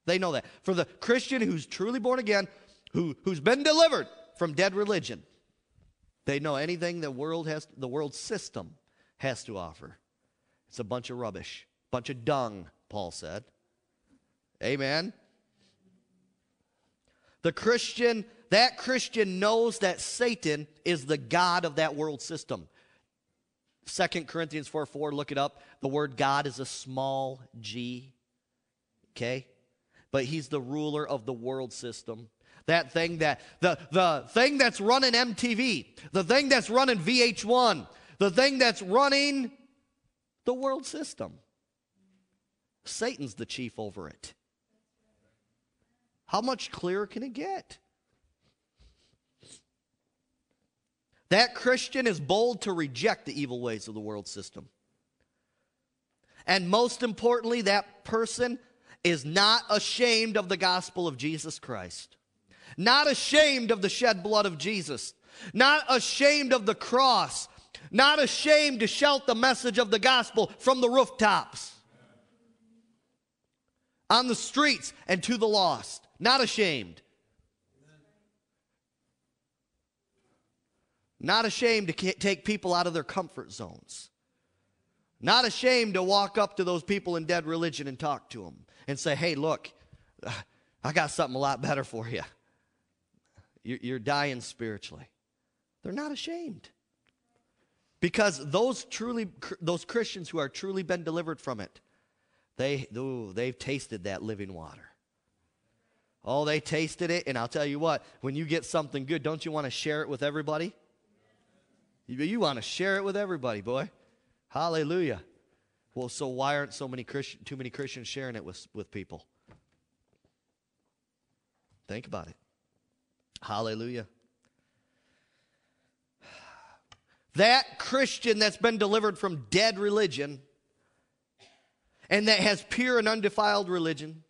Speaker 1: They know that. For the Christian who's truly born again, who, who's been delivered from dead religion, they know anything the world has the world system has to offer. It's a bunch of rubbish, bunch of dung, Paul said. Amen. The Christian, that Christian knows that Satan is the God of that world system. 2 Corinthians 4 4, look it up. The word God is a small g. Okay? But he's the ruler of the world system. That thing that, the, the thing that's running MTV, the thing that's running VH1, the thing that's running the world system. Satan's the chief over it. How much clearer can it get? That Christian is bold to reject the evil ways of the world system. And most importantly, that person is not ashamed of the gospel of Jesus Christ, not ashamed of the shed blood of Jesus, not ashamed of the cross, not ashamed to shout the message of the gospel from the rooftops, on the streets, and to the lost. Not ashamed. Not ashamed to take people out of their comfort zones. Not ashamed to walk up to those people in dead religion and talk to them and say, hey, look, I got something a lot better for you. You're dying spiritually. They're not ashamed. Because those truly those Christians who are truly been delivered from it, they ooh, they've tasted that living water. Oh, they tasted it, and I'll tell you what, when you get something good, don't you want to share it with everybody? You, want to share it with everybody, boy. Hallelujah. Well, so why aren't so many Christian, too many Christians sharing it with, with people? Think about it. Hallelujah. That Christian that's been delivered from dead religion and that has pure and undefiled religion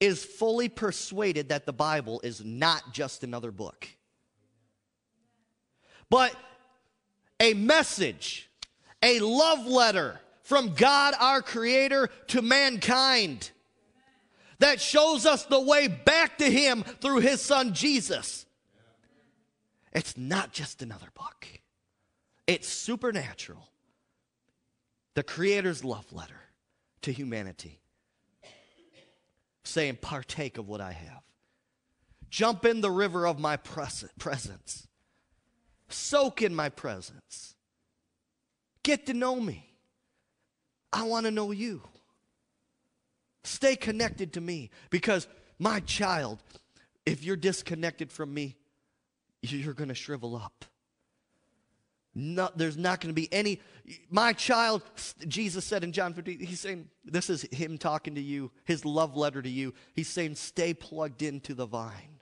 Speaker 1: is fully persuaded that the Bible is not just another book, but a message, a love letter from God our Creator to mankind that shows us the way back to Him through His Son Jesus. It's not just another book. It's supernatural. The Creator's love letter to humanity, saying, Partake of what I have. Jump in the river of my presence. Soak in my presence. Get to know me. I want to know you. Stay connected to me because my child, if you're disconnected from me, you're going to shrivel up. No, there's not going to be any. My child, Jesus said in John 15, he's saying, this is him talking to you, his love letter to you. He's saying, stay plugged into the vine.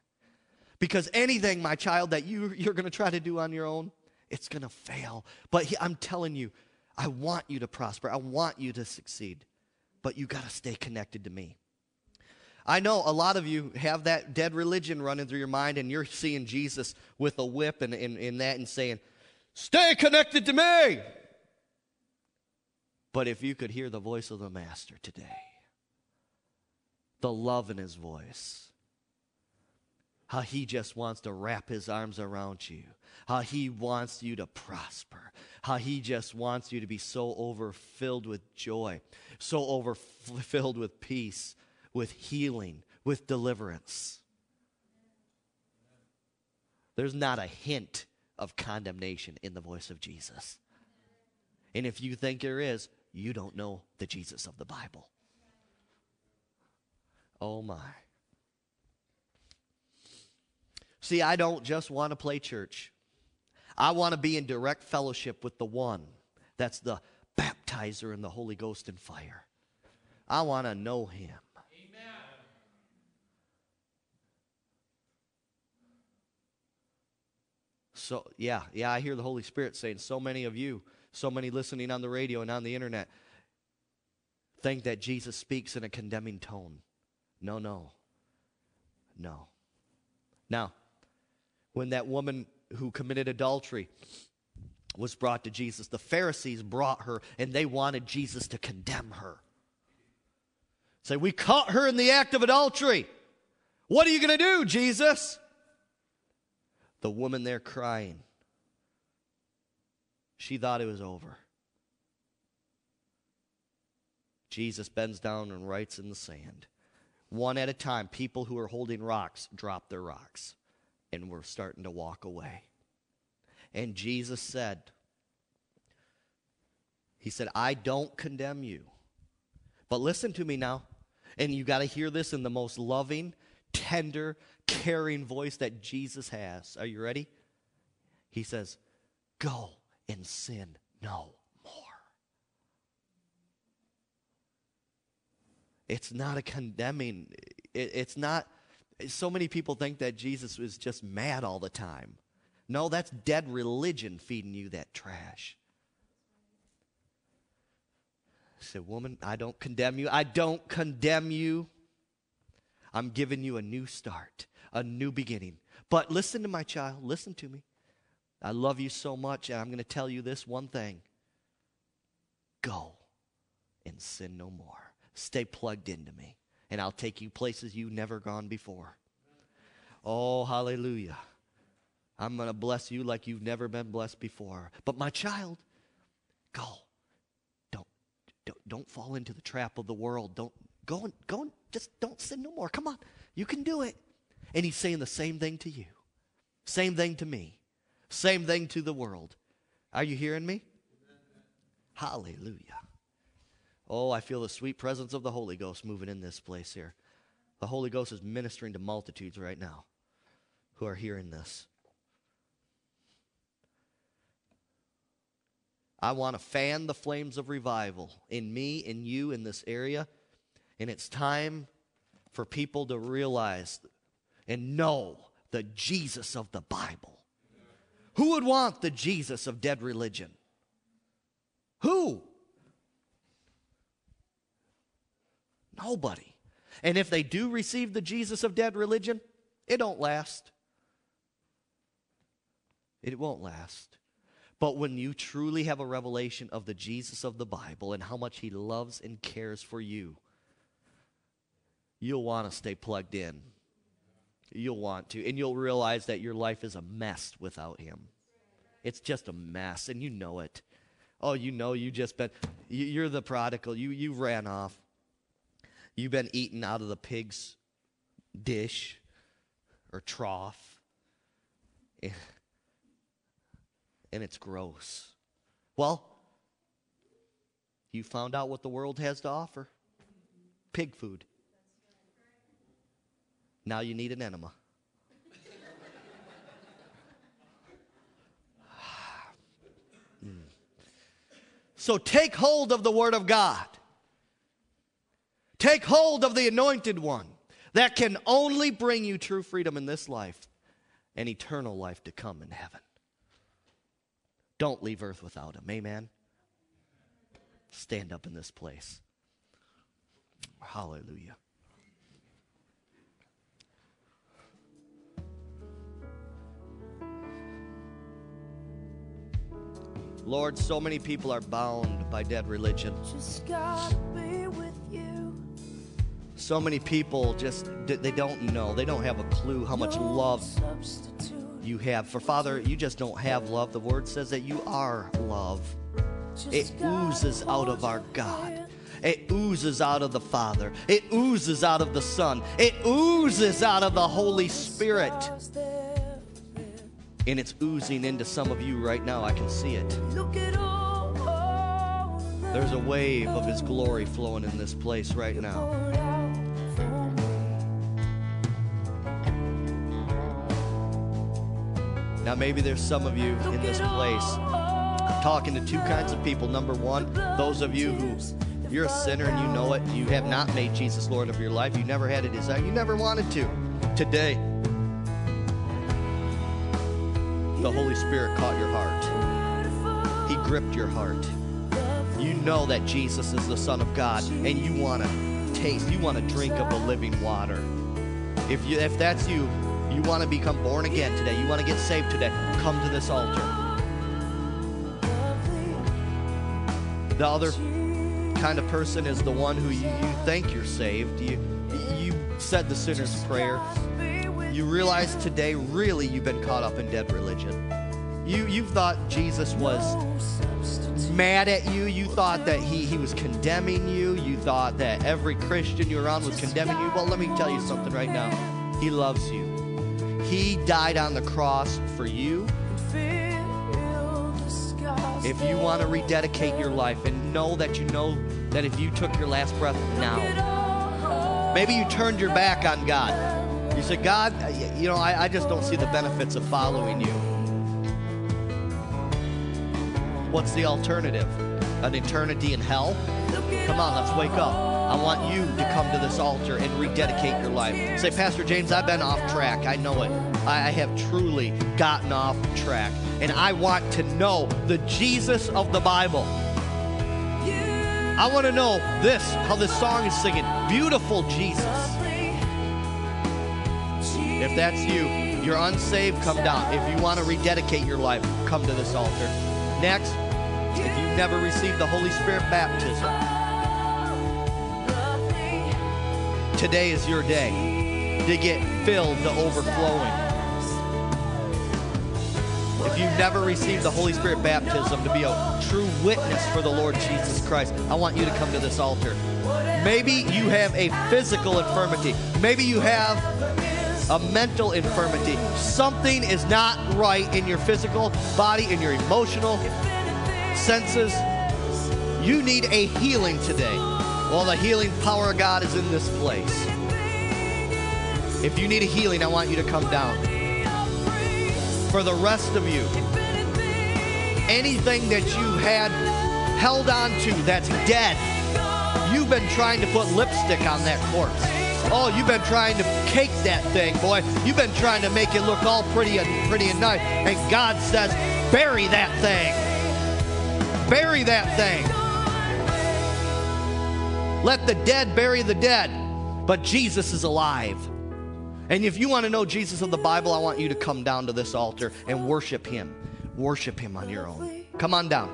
Speaker 1: Because anything, my child, that you, you're going to try to do on your own, it's going to fail. But he, I'm telling you, I want you to prosper. I want you to succeed. But you got to stay connected to me. I know a lot of you have that dead religion running through your mind, and you're seeing Jesus with a whip and, and that and saying, Stay connected to me. But if you could hear the voice of the Master today, the love in his voice, how he just wants to wrap his arms around you, how he wants you to prosper, how he just wants you to be so overfilled with joy, so overfilled with peace, with healing, with deliverance. There's not a hint of condemnation in the voice of Jesus. And if you think there is, you don't know the Jesus of the Bible. Oh my. See, I don't just want to play church. I want to be in direct fellowship with the one that's the baptizer in the Holy Ghost and fire. I want to know him. Amen. So, yeah, yeah, I hear the Holy Spirit saying, so many of you, So many listening on the radio and on the internet think that Jesus speaks in a condemning tone. No, no. No. Now, when that woman who committed adultery was brought to Jesus, the Pharisees brought her and they wanted Jesus to condemn her. Say, we caught her in the act of adultery. What are you going to do, Jesus? The woman there crying. She thought it was over. Jesus bends down and writes in the sand. One at a time, people who are holding rocks drop their rocks and we're starting to walk away. And Jesus said, He said, I don't condemn you. But listen to me now. And you got to hear this in the most loving, tender, caring voice that Jesus has. Are you ready? He says, Go and sin no more. It's not a condemning, it's not. So many people think that Jesus was just mad all the time. No, that's dead religion feeding you that trash. I said, Woman, I don't condemn you. I don't condemn you. I'm giving you a new start, a new beginning. But listen to my child, listen to me. I love you so much, and I'm going to tell you this one thing go and sin no more. Stay plugged into me, and I'll take you places you've never gone before. Oh, hallelujah. I'm going to bless you like you've never been blessed before. But my child, go. Don't, don't, don't fall into the trap of the world. Don't go and go and just don't sin no more. Come on. You can do it. And he's saying the same thing to you. Same thing to me. Same thing to the world. Are you hearing me? Hallelujah. Oh, I feel the sweet presence of the Holy Ghost moving in this place here. The Holy Ghost is ministering to multitudes right now who are hearing this. I want to fan the flames of revival in me, in you, in this area. And it's time for people to realize and know the Jesus of the Bible. Who would want the Jesus of dead religion? Who? Nobody. And if they do receive the Jesus of dead religion, it don't last. It won't last. But when you truly have a revelation of the Jesus of the Bible and how much he loves and cares for you, you'll want to stay plugged in. You'll want to. And you'll realize that your life is a mess without him. It's just a mess, and you know it. Oh, you know you just been, you're the prodigal. You, you ran off. You've been eating out of the pig's dish or trough. And it's gross. Well, you found out what the world has to offer pig food. Now you need an enema. Hmm. So take hold of the Word of God. Take hold of the anointed one that can only bring you true freedom in this life and eternal life to come in heaven. Don't leave earth without him. Amen. Stand up in this place. Hallelujah. Lord, so many people are bound by dead religion. So many people just they don't know. They don't have a clue how much love you have. For Father, you just don't have love. The word says that you are love. It oozes out of our God. It oozes out of the Father. It oozes out of the Son. It oozes out of the Holy Spirit and it's oozing into some of you right now. I can see it. There's a wave of His glory flowing in this place right now. Maybe there's some of you in this place. Talking to two kinds of people. Number one, those of you who you're a sinner and you know it. You have not made Jesus Lord of your life. You never had a desire. You never wanted to. Today, the Holy Spirit caught your heart. He gripped your heart. You know that Jesus is the Son of God, and you want to taste, you want to drink of the living water. If you, if that's you, you want to become born again today. You want to get saved today. Come to this altar. The other kind of person is the one who you, you think you're saved. You, you said the sinner's prayer. You realize today, really, you've been caught up in dead religion. You, you thought Jesus was mad at you. You thought that he, he was condemning you. You thought that every Christian you're around was condemning you. Well, let me tell you something right now. He loves you. He died on the cross for you. If you want to rededicate your life and know that you know that if you took your last breath now, maybe you turned your back on God. You said, God, you know, I, I just don't see the benefits of following you. What's the alternative? An eternity in hell? Come on, let's wake up. I want you to come to this altar and rededicate your life. Say, Pastor James, I've been off track. I know it. I have truly gotten off track. And I want to know the Jesus of the Bible. I want to know this, how this song is singing. Beautiful Jesus. If that's you, you're unsaved, come down. If you want to rededicate your life, come to this altar. Next, if you've never received the Holy Spirit baptism, today is your day to get filled to overflowing. If you've never received the Holy Spirit baptism to be a true witness for the Lord Jesus Christ, I want you to come to this altar. Maybe you have a physical infirmity. Maybe you have a mental infirmity. Something is not right in your physical body, in your emotional senses. You need a healing today. Well, the healing power of God is in this place. If you need a healing, I want you to come down. For the rest of you, anything that you had held on to that's dead, you've been trying to put lipstick on that corpse. Oh, you've been trying to cake that thing, boy. You've been trying to make it look all pretty and pretty and nice. And God says, bury that thing. Bury that thing. Let the dead bury the dead. But Jesus is alive. And if you want to know Jesus of the Bible, I want you to come down to this altar and worship him. Worship him on your own. Come on down.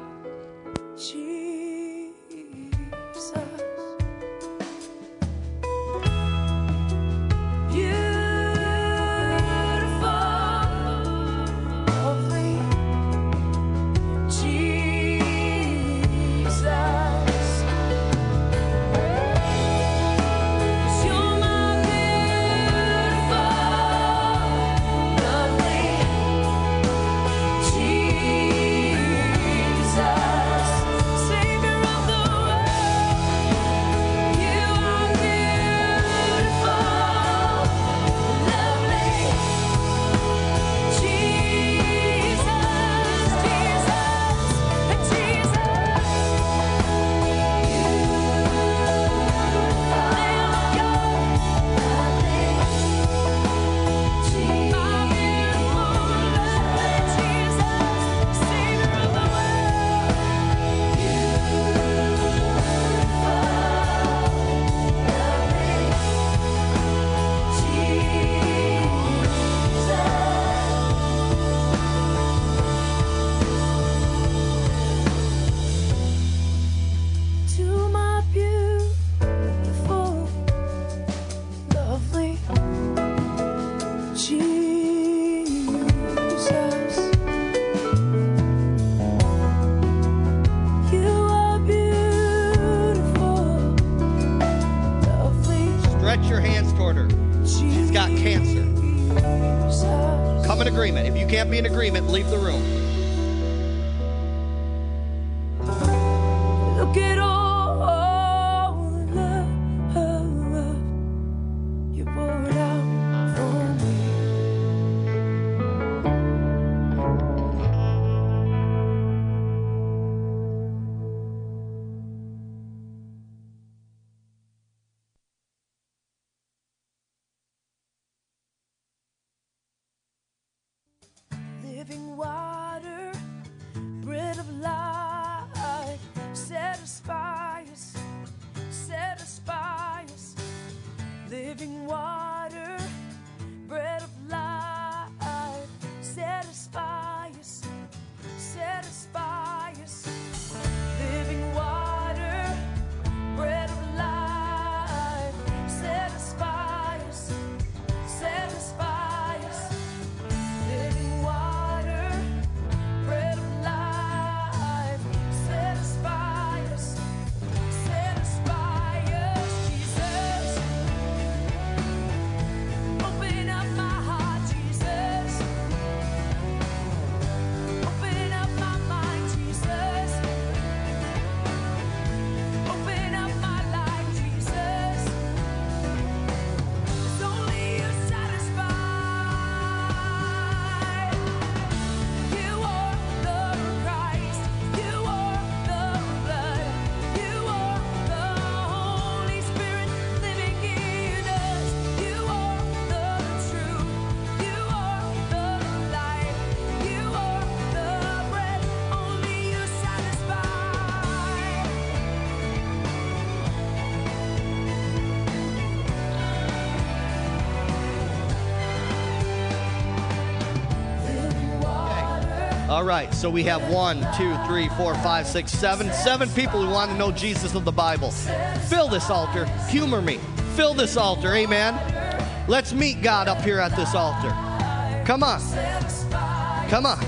Speaker 2: All right, so we have one, two, three, four, five, six, seven, seven people who want to know Jesus of the Bible. Fill this altar. Humor me. Fill this altar. Amen. Let's meet God up here at this altar. Come on. Come on.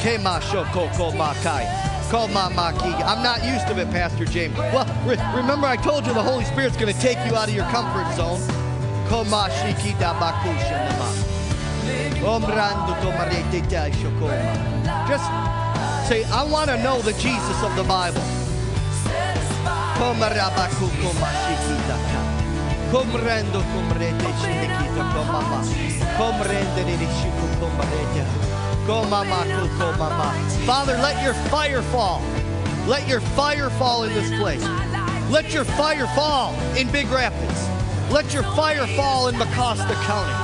Speaker 2: Kema shoko maki. I'm not used to it, Pastor James. Well, re- remember I told you the Holy Spirit's going to take you out of your comfort zone. Ko ma shiki da bakusha Just say, I want to know the Jesus of the Bible. Father, let your fire fall. Let your fire fall in this place. Let your fire fall in Big Rapids. Let your fire fall in Mecosta County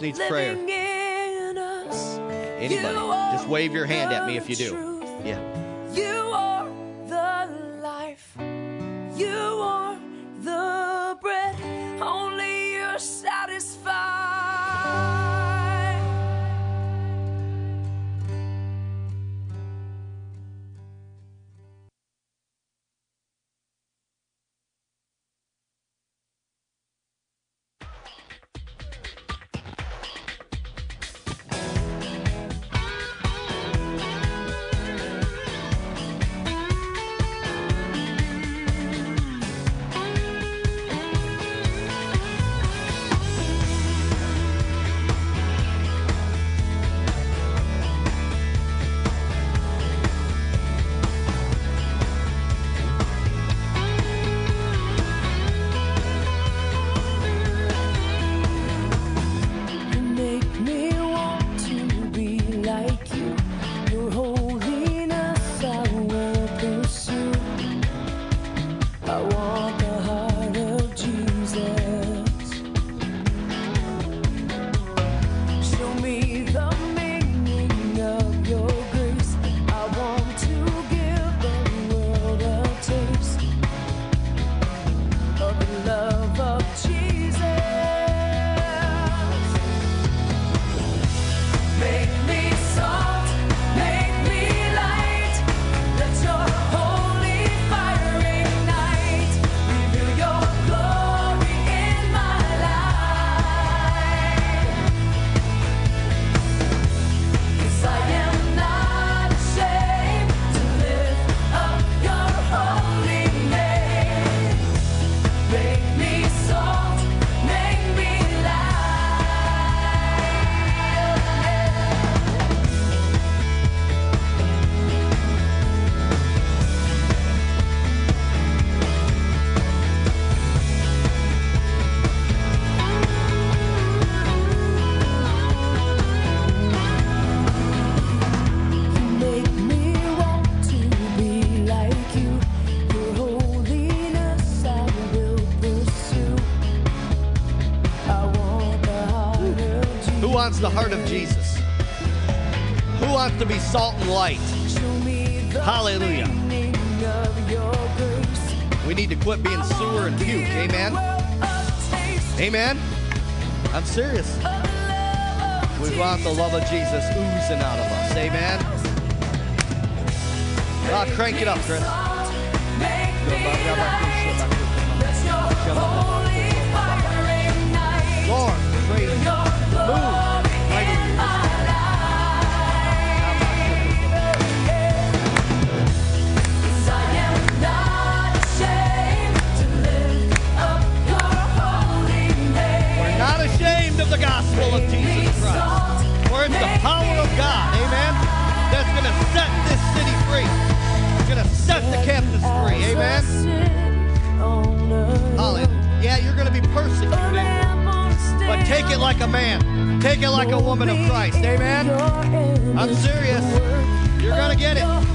Speaker 2: needs prayer?
Speaker 1: living in us.
Speaker 2: Anybody? Just wave your hand at me if you do.
Speaker 1: Light? Hallelujah. We need to quit being sewer and puke. Amen. Amen. I'm serious. We want the love of Jesus oozing out of us. Amen. Ah, crank it up, Chris. Lord, praise. Move the gospel of Jesus Christ. For it's the power of God, amen, that's going to set this city free. It's going to set the captives free, amen. Hallelujah. Yeah, you're going to be persecuted, but take it like a man. Take it like a woman of Christ, amen. I'm serious. You're going to get it.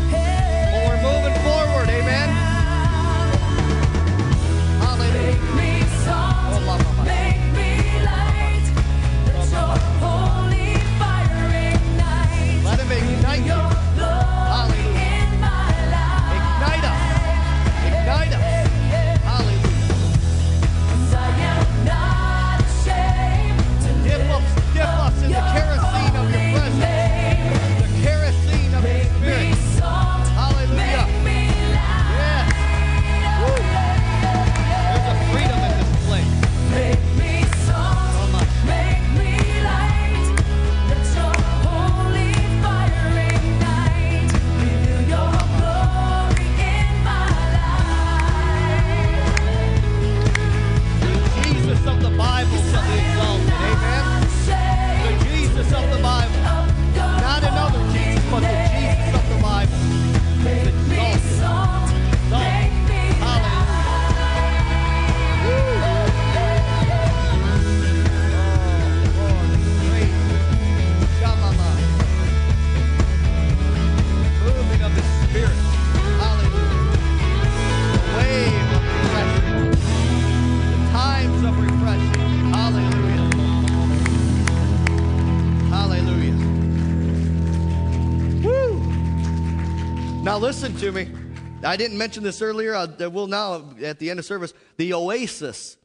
Speaker 1: I didn't mention this earlier. I will now at the end of service. The Oasis.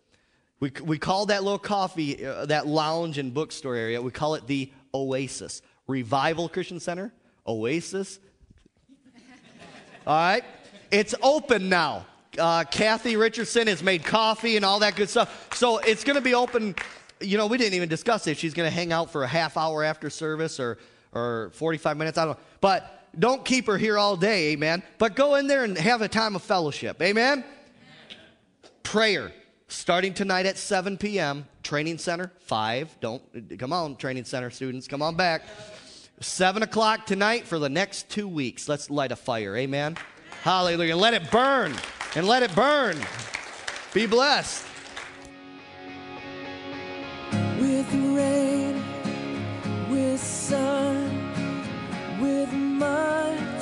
Speaker 1: We, we call that little coffee, uh, that lounge and bookstore area, we call it the Oasis. Revival Christian Center, Oasis. All right? It's open now. Uh, Kathy Richardson has made coffee and all that good stuff. So it's going to be open. You know, we didn't even discuss if she's going to hang out for a half hour after service or, or 45 minutes. I don't know. But don't keep her here all day, amen. But go in there and have a time of fellowship, amen. Prayer starting tonight at 7 p.m. Training center, 5. Don't, come on, training center students, come on back. 7 o'clock tonight for the next two weeks. Let's light a fire, amen. Hallelujah. Let it burn and let it burn. Be blessed.
Speaker 2: With rain, with sun much.